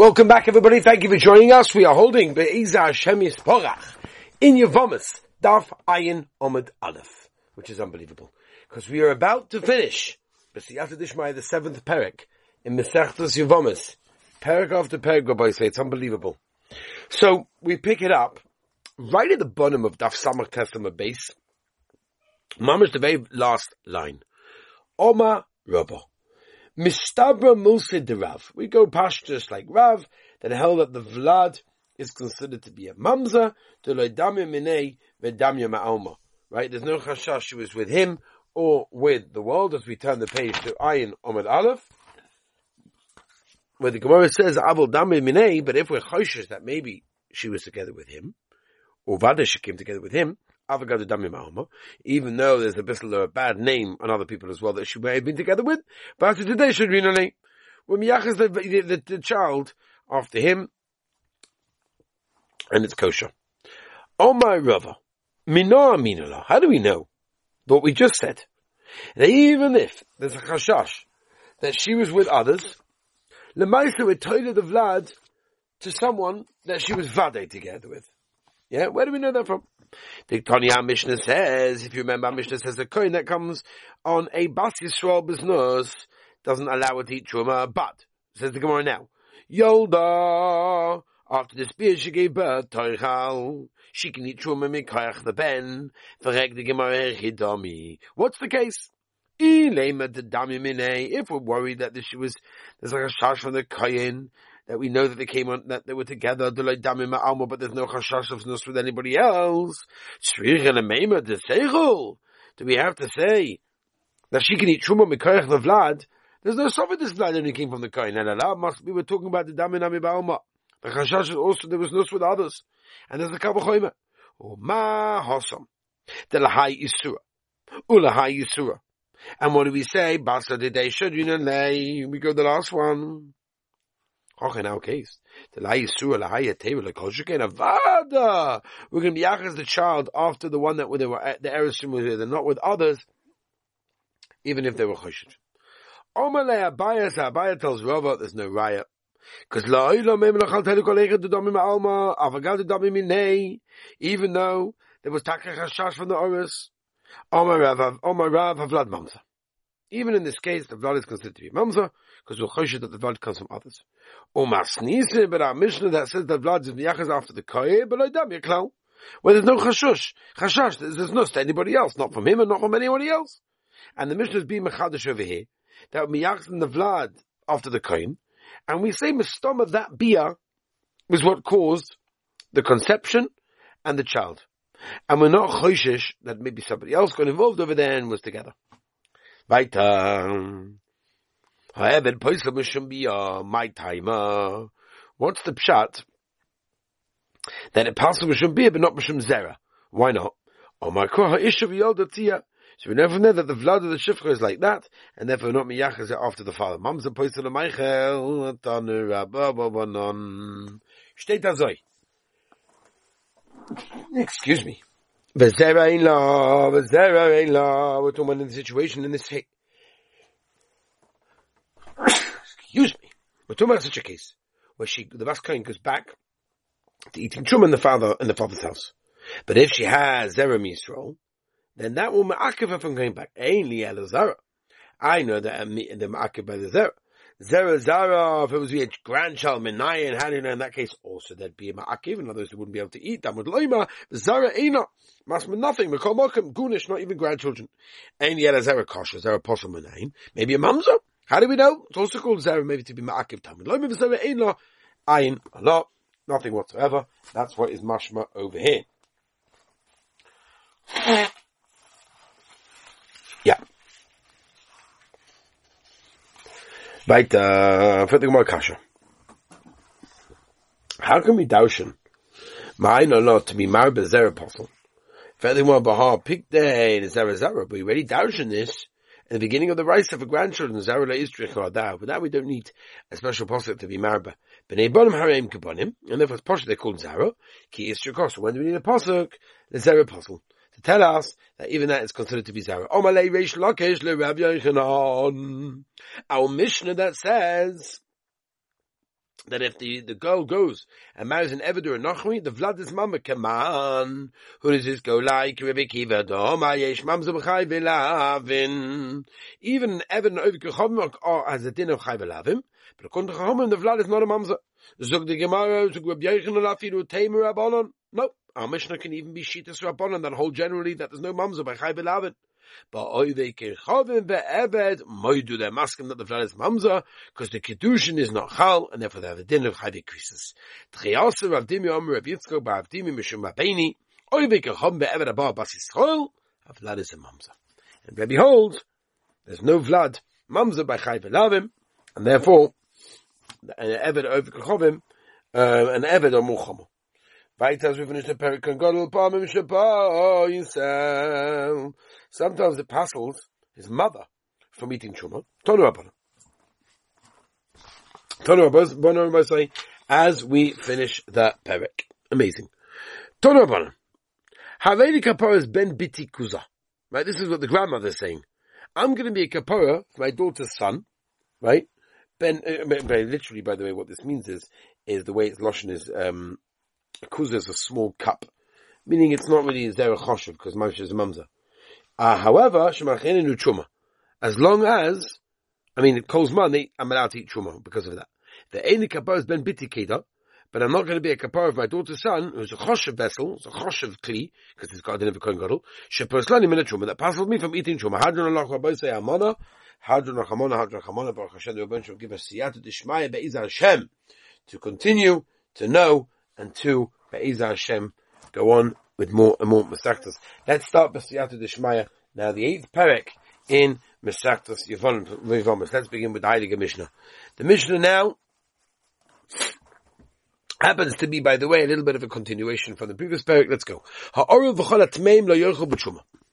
Welcome back everybody, thank you for joining us. We are holding Be'ezah Hashem Yisporach in Yevamos, Daf Ayin Omid Aleph, which is unbelievable. Because we are about to finish B'siyata Dishmai, the seventh Perek, in Mesechtas Yevamos. Perek after Perek, Rabbi say, it's unbelievable. So, we pick it up, right at the bottom of Daf Samach Tes Amud Beis, Mamash the very last line. Oma Rabba. Mistabra Musa de Rav. We go past just like Rav, that held that the Vlad is considered to be a mamza, to loidamya minei vedamya ma'alma. Right? There's no chashash she was with him or with the world as we turn the page to Ayin Omid Aleph. Where the Gemara says Abel Dami Minei, but if we're choshes that maybe she was together with him, or Vada she came together with him, even though there's a bit of a bad name on other people as well that she may have been together with. But after today should be name. When Miyachas the, the, the, child after him, and it's kosher. Oh my Rava, Minoa Minala, how do we know what we just said? That even if there's a chashash that she was with others, Lemaisa would tell the Vlad to someone that she was vade together with. Yeah, where do we know that from? The Tanya Mishnah says, if you remember, Mishnah says the coin that comes on a Bas Yisrael business doesn't allow it to eat truma, but, says the Gemara now, Yolda, after the spear she gave birth, Toichal, she can eat truma mikayach the ben, verreg the Gemara hidami. What's the case? If we're worried that she was, there's like a shash from the kohen, that we know that they came on, that they were together, but there's no chashash of nus with anybody else. Do we have to say that she can eat truma mikoyach vlad? There's no sof this vlad only came from the kohen. We were talking about the damin ami ba'alma. The chashash also there was nus with others, and there's the kavachoyma. Ma hosam. The lahai isura. Ulahai isura. And what do we say? Basa de day should you know We go the last one. Auch in our case. The yisur la haya teva la kol sheken avada. We're going to be yachas the child after the one that they were the erisim was there, not with others, even if they were choshet. Omale Abaya, Abaya tells Rava there's no raya. Because even though there was takach hashash from the oris. Omar Rav, Omar Rav, Vlad Mamza. Even in this case, the blood is considered to be mamza, because we're choshed that the blood comes from others. Umasnise, but our Mishnah that says the blood is miyachas after the koye, but I loidam yaklau. Where there's no chashush, chashash, there's, no to anybody else, not from him and not from anybody else. And the Mishnah is being mechadish over here, that miyachas in the blood after the kohen, and we say mistom of that bia was what caused the conception and the child. And we're not choshish that maybe somebody else got involved over there and was together. Weiter. However, Poisel Mishum be my timer. What's the pshat? Then it passes Mishum be, but not Mishum Zera. Why not? Oh my God, Ishav Yoldatia. So we know from there that the blood of the shifra is like that, and therefore not miyachas after the father. Mam's a poisel of Michael, tanu rabba Steht da. Excuse me. V'zera ein la, v'zera ein la. We're talking about in the situation in this case. Excuse me. We're talking about such a case where she, the Vaskain goes back to eating chum in the father, in the father's house. But if she has Zera Yisrael, then that will ma'akiv her from going back. Ain't Zara. I know that um, the ma'akiv by the Zera. Zera Zara, if it was a grandchild, Menayan, do in that case? Also, there'd be a ma'akiv, in other words, they wouldn't be able to eat. Would loima. Zara Ena, must mean nothing. Mokim, Gunish, not even grandchildren. Ain't Zera Kosher, Zera Possum Menayan. Maybe a mamza? How do we know? It's also called Zera, maybe to be ma'akiv tamid. Loima Zera Ena, ayin, a lot, nothing whatsoever. That's what is mashma over here. Yeah. Weiter, für die Gemara Kasha. How can we daushen? Mine or not to be married by Zera apostle. Furthermore, Bahar picked the Zera Zera, but we already daushen this in the beginning of the rice of a grandchildren, Zera la Istrich or But that we don't need a special apostle to be married by. B'nei Bonim Harem Kabonim, and therefore it's posh they're called Zera, Ki Istrich So when do we need a apostle? The Zera apostle tell us that even that is considered to be Zara. Our Mishnah that says that if the, the girl goes and marries an Eved or a Nachmi, the Vlad is mama, on. Who does this go like? Rebbe Kiva, Doma yesh mamza b'chai v'lavin. Even an Eved and Ovik Chachom has a din of chai v'lavim, but according to the Vlad is not a mamza. Zog the Gemara, zog Rabbi Yechon alafiru teimer rabbanon. No, our Mishnah can even be shitas rabbanon that hold generally that there's no mamza by chai v'lavin. But oive kirchavim ve'ebed moidu they're masking that the flood is mamza because the kedushin is not chal and therefore they have a din of chayvik krisis. Tchiyasa Rav Dimi Omer Rav Yitzchok Rav Dimi Mishum Rabbeini oive kirchavim ve'ebed abba bas Yisrael a vlad is a mamza. And Rabbi holds there's no vlad mamza by chayv lavim and therefore an eved over kirchavim uh, an eved or. As we finish the Perik and Godel Palmim Shabbat Yisrael. Sometimes it passes his mother from eating chuma. Tonu Rabbanon. Tonu Rabbanon say, as we finish the Perik. Amazing. Tonu Rabbanon. Haveli kapara is ben biti kuza. Right, this is what the grandmother is saying. I'm going to be a Kapora for my daughter's son, right? Ben, uh, literally, by the way, what this means is, is the way it's loshen is, um, kuza is a small cup, meaning it's not really zera choshev because Moshe is a mamza. Uh, however, shemachenu truma. As long as, I mean, it calls money, I'm allowed to eat truma because of that. The eni kapar is ben biti keda, but I'm not going to be a kapar of my daughter's son, who's a choshev vessel, it's a choshev kli, because it's got a a kohen gadol, sheperslani min truma, that passes me from eating truma. Hadron Allah rabbi say amana, hadron achamona, hadron achamona, baruch Hashem, the Rebbe shall give us siyata dishmaya be'iz Hashem, to continue, to know, and to, be'iz Hashem, go on with more and more Mesaktas. Let's start B'siyata Dishmaya. Now the eighth parak in Mesaktas Yevamos. Let's begin with the Heilige Mishnah. The Mishnah now happens to be, by the way, a little bit of a continuation from the previous parak. Let's go.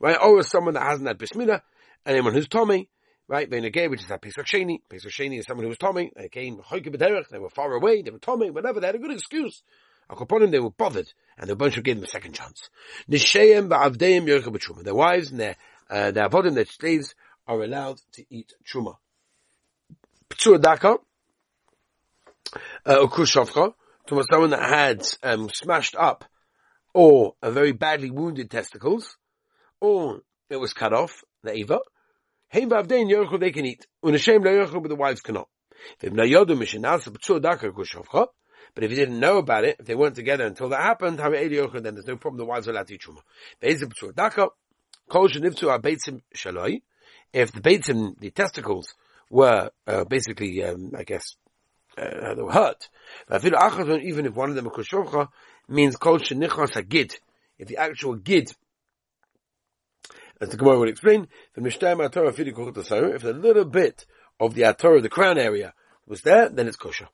Right? Or someone that hasn't had bris milah, anyone who's Tommy, right? Bein gay, which is that Pesach Sheni. Pesach Sheni is someone who was Tommy. They came they were far away, they were Tommy, whatever. They had a good excuse. Akoponim, they were bothered, and the bunch of gave them a second chance. Nishayim ba'avdeim yercha b'truma. Their wives and their, uh, their avodim, their slaves, are allowed to eat truma. P'tzur daka, uh, ukur to someone that had, um, smashed up, or a very badly wounded testicles, or it was cut off, the eva. Heim ba'avdeim yercha they can eat. Unashem la yercha, but the wives cannot. V'im na yodu mishinasa p'tzur daka ukur but if you didn't know about it, if they weren't together until that happened, then there's no problem. The wives are allowed to eat truma. If the beitzim, the testicles, were uh, basically, um, I guess, uh, they were hurt. Even if one of them a kushovcha means kol shenichas gid. If the actual gid, as the Gemara would explain, the Mishnah Torah if a little bit of the Atorah, the crown area, was there, then it's kosher.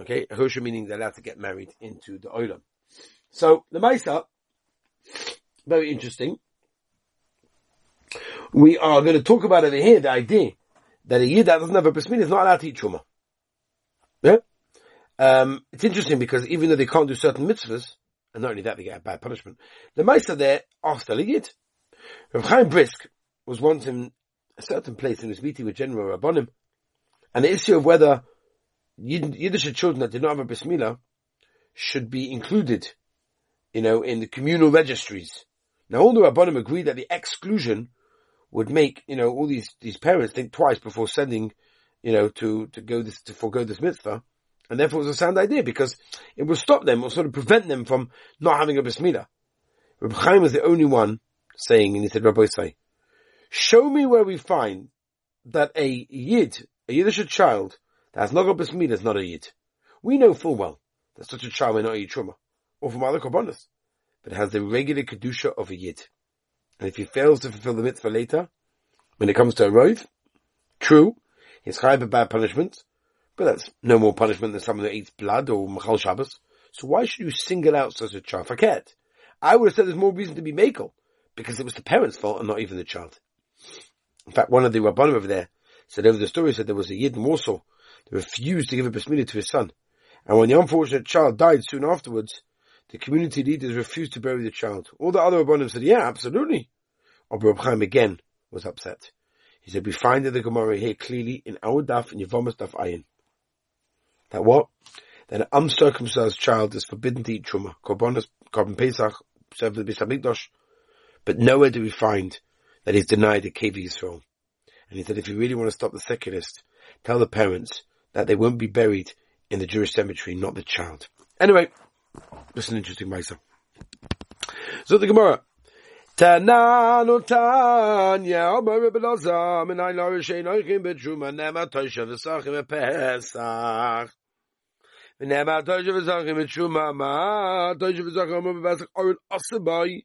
Okay, Hosha meaning they're allowed to get married into the Olam. So, the Maisa, very interesting. We are going to talk about over here the idea that a Yid that doesn't have a Bris is not allowed to eat Truma. Yeah? Um, it's interesting because even though they can't do certain mitzvahs, and not only that, they get a bad punishment, the Maisa there are still a Yid. Chaim Brisk was once in a certain place in his meeting with General Rabbonim, and the issue of whether Yiddish children that did not have a bris should be included, you know, in the communal registries. Now all the Rabbanim agree that the exclusion would make, you know, all these, these parents think twice before sending, you know, to, to go this, to forego this mitzvah. And therefore it was a sound idea because it will stop them or sort of prevent them from not having a bris milah. Rabbi Chaim was the only one saying, and he said, Rabbi say, show me where we find that a yid, a Yiddish child, that's not got besmid is not a yid. We know full well that such a child may not eat truma, or from other korbanos, but has the regular kedusha of a yid. And if he fails to fulfill the mitzvah later, when it comes to a rove, true, he's high a bad punishment, but that's no more punishment than someone that eats blood or machal Shabbos. So why should you single out such a child? Forget. I would have said there's more reason to be makel, because it was the parents' fault and not even the child. In fact, one of the rabbanim over there said over the story said there was a yid in Warsaw refused to give a besmina to his son. And when the unfortunate child died soon afterwards, the community leaders refused to bury the child. All the other Rabbanim said, yeah, absolutely. Abu Chaim again was upset. He said, we find in the Gemara here clearly in our daf in Yevomas daf ayin That what? That an uncircumcised child is forbidden to eat truma. Korbanos, korban pesach, served the Hamikdash. But nowhere do we find that he's denied a Kevi Yisrael. And he said, if you really want to stop the secularists, tell the parents that they won't be buried in the Jewish cemetery, not the child. Anyway, this is an interesting Mesa. So the Gemara. Osabai,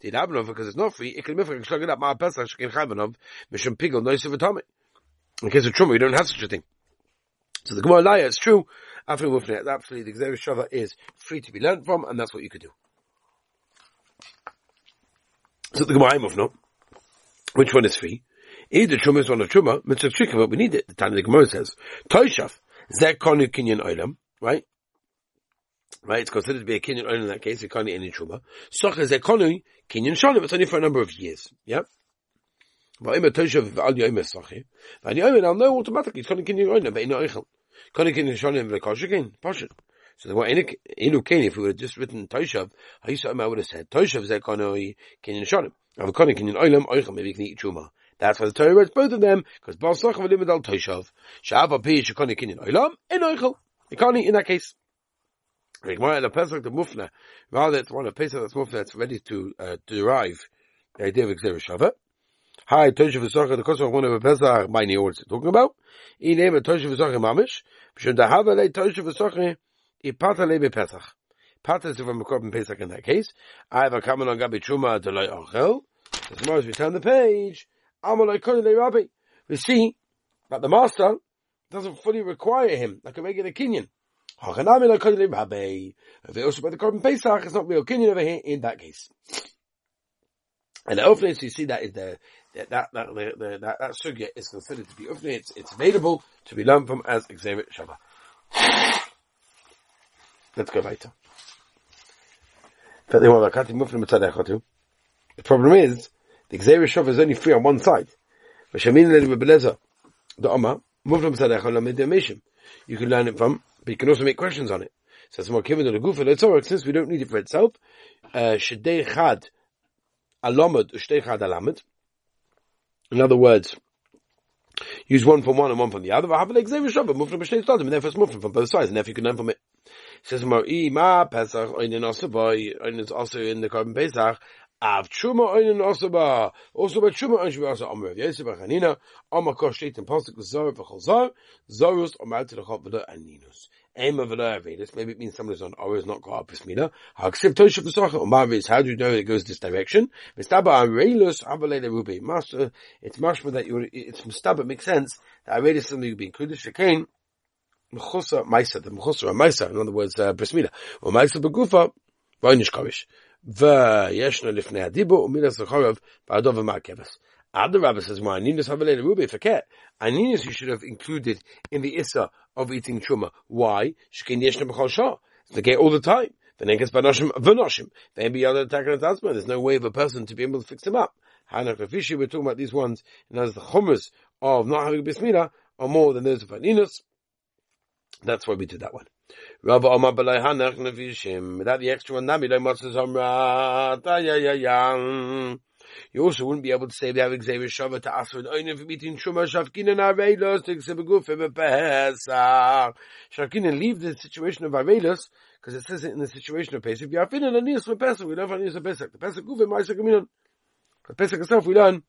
The Rabbanov, because it's not free, it can be free. Shlag it up, ma pesach, shkin chaymanov, mishum pigel, noise of atomic. In case of truma, you don't have such a thing. So the Gemara Laya, it's true. After Mufne, absolutely, the Gzeir Shava is free to be learned from, and that's what you could do. So the Gemara Mufno, which one is free? Either Truma is one of Truma, Mitzvah Trika, but we need it. The time the Gemara says, Toishaf, Zek Konu Kinyan Oilam, right? Right, it's considered to be a Kinyan Oilam in that case, a Konu any Truma. Socha Zek Konu Kinyan Shalim, it's only for a number of years, yeah? But I'm a Toishav Al Yomer Sachi, and Yomer, I'll automatically, it's Konu Kinyan Oilam, but in Oichel. Konu Kinyan Shalim, V'Koshikin, Pashit. So the what Inu Kain, if we would have just written Toshav, I would have said Toshav Zekano Kinyan Shonim. Avakoni Kinyan Oilam Oicham, maybe you can eat Truma. That's why the Torah writes both of them, because Baal Slacham Limit Al Toshav. Sha'ava Pi Shekoni Kinyan Oilam, in Oichel. Ikani in that case. The Pesach the Mufna, rather it's one of Pesach that's Mufna that's ready to uh, derive the idea of Gzeir Shava. Hi, Toshav V'Sachar, the Kosov one of a Pesach, my new words talking about. In name of Toshav V'Sachar Mamish, B'Shun Dahava Le Toshav V'Sachar, Ipata lebe Pesach. Pata is from a korban Pesach in that case. I have a comment on Gabi Truma Delay Ochel. As far as we turn the page, Amalai Kodele Rabbi. We see that the master doesn't fully require him like a regular Kinyan. Hachanami Rabbi. If it also by the korban Pesach, it's not real Kinyan over here in that case. And the Ofne, so you see that is the, that, that, that, the, the, that, that sugya is considered to be Ofne. It's, it's available to be learned from as Gzeir Shava. Let's go weiter. The problem is, the Xavier Shov is only free on one side. The Oma, you can learn it from, but you can also make questions on it. So it's more given to the Gufa, Torah, since we don't need it for itself, uh, Shadei Chad Alamad, Shtei Chad Alamad. In other words, use one from one and one from the other. Have an Gzeir Shava, move from Shtei Stadim, and therefore it's moving from both sides, and therefore you can learn from it. Says Mar'i ma Pesach oinen osabay oinen is also in the korban Pesach. Av Truma oinen osaba. Also by Truma be also Amr of Yosef Chanina. Amr kosh state in Pasuk Zor v'chol Zor. Zorus Amr to the Chot v'da and Ninus. Aim of V'la Avedis. Maybe it means someone is on Or not go up Bris Milah. Haksiv Tosha V'sacha. Umar is how do you know it goes this direction? Mistaba Areilus Avalele Rubi. Master, it's mashma that you it's Mistaba makes sense that Areilus is something to be included. Shekain. Mechusa Maisa, the Mechusa Maisa, in other words, uh, Bris Milah. Or Maisa Begufa, Vaynish Karish. V'yeshna lifnei adibu, umilas l'chorav, ba'adov v'ma'keves. Other rabbi says, well, Aninus havalei rubi forget. Aninus you should have included in the issa of eating truma. Why? Shkin yeshna b'chol shah. It's the gate all the time. V'nenkes b'noshim v'noshim. Then be other attacker and There's no way of a person to be able to fix them up. Hanach Rafishi, we're talking about these ones, and as the chumras of not having bris milah are more than those of Aninus. That's why we did that one. Rabba Omar Balai Hanach Navishim. Without the extra one, Nami Lo Motzes Omrat. Ayayayang. You also wouldn't be able to say we have Gzeir Shava to ask for an oinen for eating Shuma Shavkinen Avelos to Xebeguf Pesach. Shavkinen leave the situation of Avelos because it says it in the situation of Pesach. If you are feeling a news for Pesach, we learn from news for Pesach. The Pesach Guf and Maisa Kaminon. The Pesach itself we learn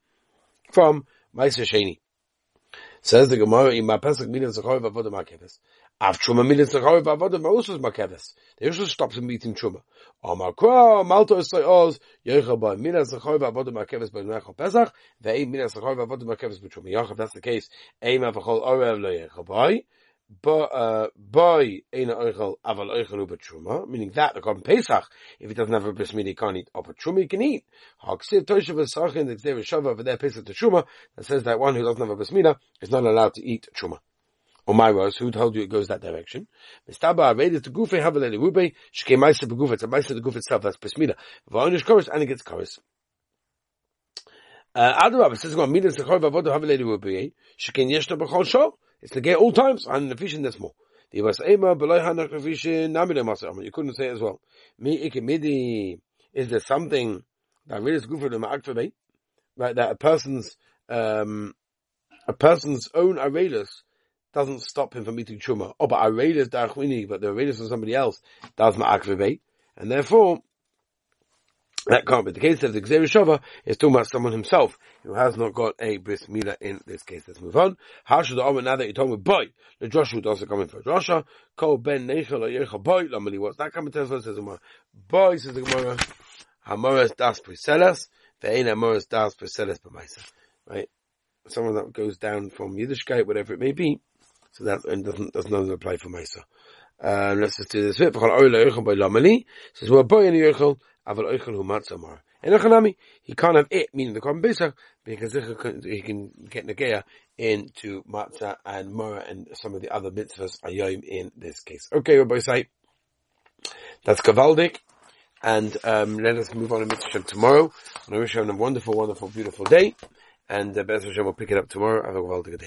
from Maisa Sheni. Says the Gemara, in my Pesach Minas Zachoy Vavodim HaKeves. Av Truma Minas Zachoy Vavodim also is Makeves. They also stops him eating Truma. Amar Kwa, Malto Esrei Oz, Yecha Ba Minas Zachoy Vavodim HaKeves Ba Nechol Pesach, Ve'im Minas Zachoy Vavodim HaKeves Ba Truma. Yachav, that's the case. Eim Avachol Orev Lo Yecha Ba, uh, boy eina oichel aval oichel uba truma, meaning that the korban Pesach, if he doesn't have a bris he can't eat upper truma, he can eat. Haksiv toshav v'sachin, the Gzeir Shava over there Pesach to truma, that says that one who doesn't have a bris is not allowed to eat truma. Or who told you it goes that direction? Mistaba Aved to Gufe Havaleli Rube, Shke Maisa Begufa, it's a Maisa the Gufa itself, that's Pesmida. Va'onish Chorus, and it gets Chorus. Uh, Adarab, it says, Midas Sechor Vavodo Havaleli Rube, Shke Yeshna B'chol Shor, it's the gay all times, and fishing that's more. You couldn't say as well. Is there something that really is good for the Ma'akfabay? Right, that a person's, um, a person's own Arelis doesn't stop him from eating truma. Oh, but Arelis Darchwini, but the Arelis of somebody else does Ma'akvabay, and therefore, that can't be the case. If the Gzeri Shava is talking about someone himself who has not got a bris milah in this case. Let's move on. How should the Omer now that you're talking about boy? The Joshua also come in for Joshua. Kol ben neichel yecha boy. Lamali what's that coming to us? Says Gemara. Boy says the Gemara. Hamoras das priselas. Ve'ein hamoras das priselas b'maisa. Right? Someone that goes down from Yiddishkeit, whatever it may be. So that doesn't does not apply for Maisa. Um, let's just do this bit. Says well boy in Yerchel aval oichel hu matzamar. And Echanami, he can't have it, meaning the Korban Pesach, because he can get Nageya into Matzah and Mora and some of the other mitzvahs Ayom in this case. Okay, Rabbi say, that's Kavaldik, and um, let us move on to Mitzvah tomorrow. And I wish you a wonderful, wonderful, beautiful day, and uh, Bez Hashem will pick it up tomorrow. Have a Kavaldik day.